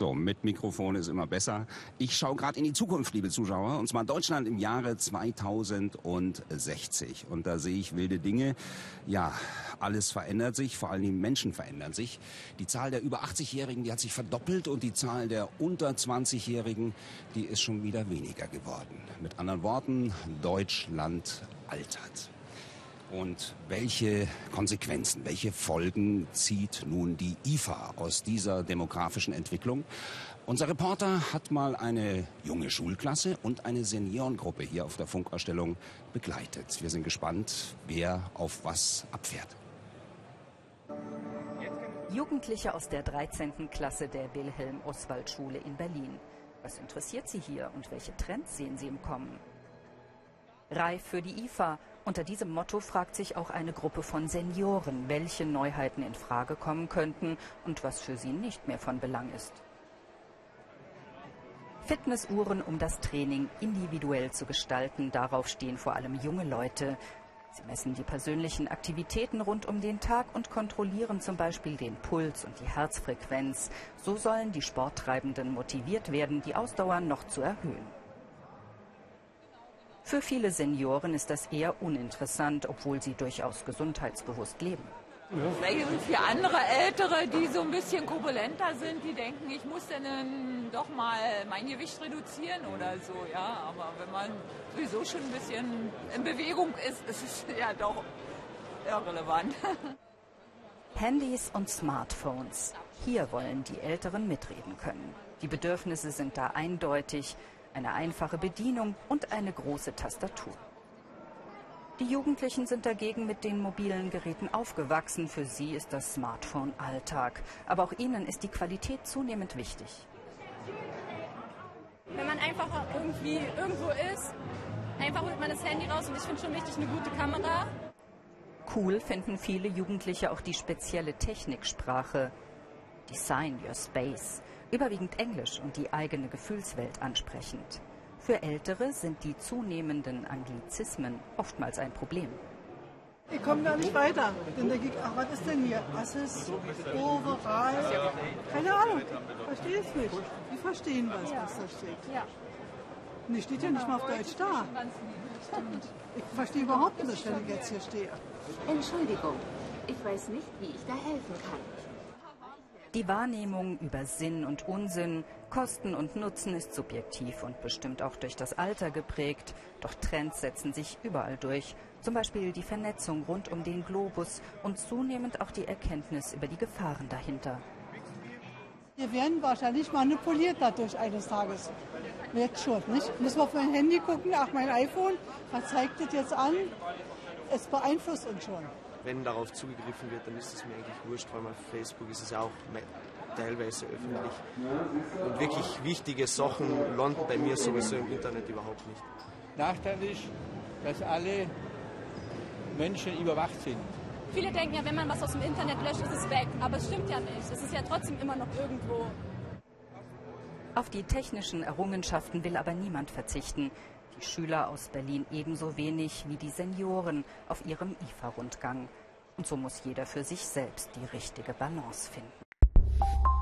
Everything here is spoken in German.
So, mit Mikrofon ist immer besser. Ich schaue gerade in die Zukunft, liebe Zuschauer, und zwar Deutschland im Jahre 2060. Und da sehe ich wilde Dinge. Ja, alles verändert sich, vor allem die Menschen verändern sich. Die Zahl der über 80-Jährigen, die hat sich verdoppelt und die Zahl der unter 20-Jährigen, die ist schon wieder weniger geworden. Mit anderen Worten, Deutschland altert. Und welche Konsequenzen, welche Folgen zieht nun die IFA aus dieser demografischen Entwicklung? Unser Reporter hat mal eine junge Schulklasse und eine Seniorengruppe hier auf der Funkausstellung begleitet. Wir sind gespannt, wer auf was abfährt. Jugendliche aus der 13. Klasse der Wilhelm-Oswald-Schule in Berlin. Was interessiert Sie hier und welche Trends sehen Sie im Kommen? Reif für die IFA. Unter diesem Motto fragt sich auch eine Gruppe von Senioren, welche Neuheiten in Frage kommen könnten und was für sie nicht mehr von Belang ist. Fitnessuhren, um das Training individuell zu gestalten, darauf stehen vor allem junge Leute. Sie messen die persönlichen Aktivitäten rund um den Tag und kontrollieren zum Beispiel den Puls und die Herzfrequenz. So sollen die Sporttreibenden motiviert werden, die Ausdauer noch zu erhöhen. Für viele Senioren ist das eher uninteressant, obwohl sie durchaus gesundheitsbewusst leben. Vielleicht sind für andere Ältere, die so ein bisschen korpulenter sind, die denken, ich muss dann doch mal mein Gewicht reduzieren oder so, ja. Aber wenn man sowieso schon ein bisschen in Bewegung ist, ist es ja doch irrelevant. Handys und Smartphones. Hier wollen die Älteren mitreden können. Die Bedürfnisse sind da eindeutig eine einfache Bedienung und eine große Tastatur. Die Jugendlichen sind dagegen mit den mobilen Geräten aufgewachsen. Für sie ist das Smartphone Alltag. Aber auch ihnen ist die Qualität zunehmend wichtig. Wenn man einfach irgendwie irgendwo ist, einfach holt man das Handy raus und ich finde schon wichtig eine gute Kamera. Cool finden viele Jugendliche auch die spezielle Techniksprache. Design Your Space überwiegend Englisch und die eigene Gefühlswelt ansprechend. Für Ältere sind die zunehmenden Anglizismen oftmals ein Problem. Ich komme da nicht weiter. Dann denke ich, ach, was ist denn hier? Assis, overall, keine Ahnung, verstehe es nicht. Die verstehen was, was da steht. Ja. Die steht ja nicht mal auf Deutsch da. Ich verstehe überhaupt nicht, wenn ich jetzt hier stehe. Entschuldigung, ich weiß nicht, wie ich da helfen kann. Die Wahrnehmung über Sinn und Unsinn, Kosten und Nutzen ist subjektiv und bestimmt auch durch das Alter geprägt. Doch Trends setzen sich überall durch. Zum Beispiel die Vernetzung rund um den Globus und zunehmend auch die Erkenntnis über die Gefahren dahinter. Wir werden wahrscheinlich manipuliert dadurch eines Tages. Jetzt schon, nicht? Müssen wir auf mein Handy gucken, ach mein iPhone, was zeigt das jetzt an? Es beeinflusst uns schon wenn darauf zugegriffen wird, dann ist es mir eigentlich wurscht, weil auf Facebook ist es ja auch teilweise öffentlich. Und wirklich wichtige Sachen landen bei mir sowieso im Internet überhaupt nicht. Nachteilig, dass alle Menschen überwacht sind. Viele denken ja, wenn man was aus dem Internet löscht, ist es weg. Aber es stimmt ja nicht. Es ist ja trotzdem immer noch irgendwo. Auf die technischen Errungenschaften will aber niemand verzichten. Die Schüler aus Berlin ebenso wenig wie die Senioren auf ihrem IFA-Rundgang. Und so muss jeder für sich selbst die richtige Balance finden.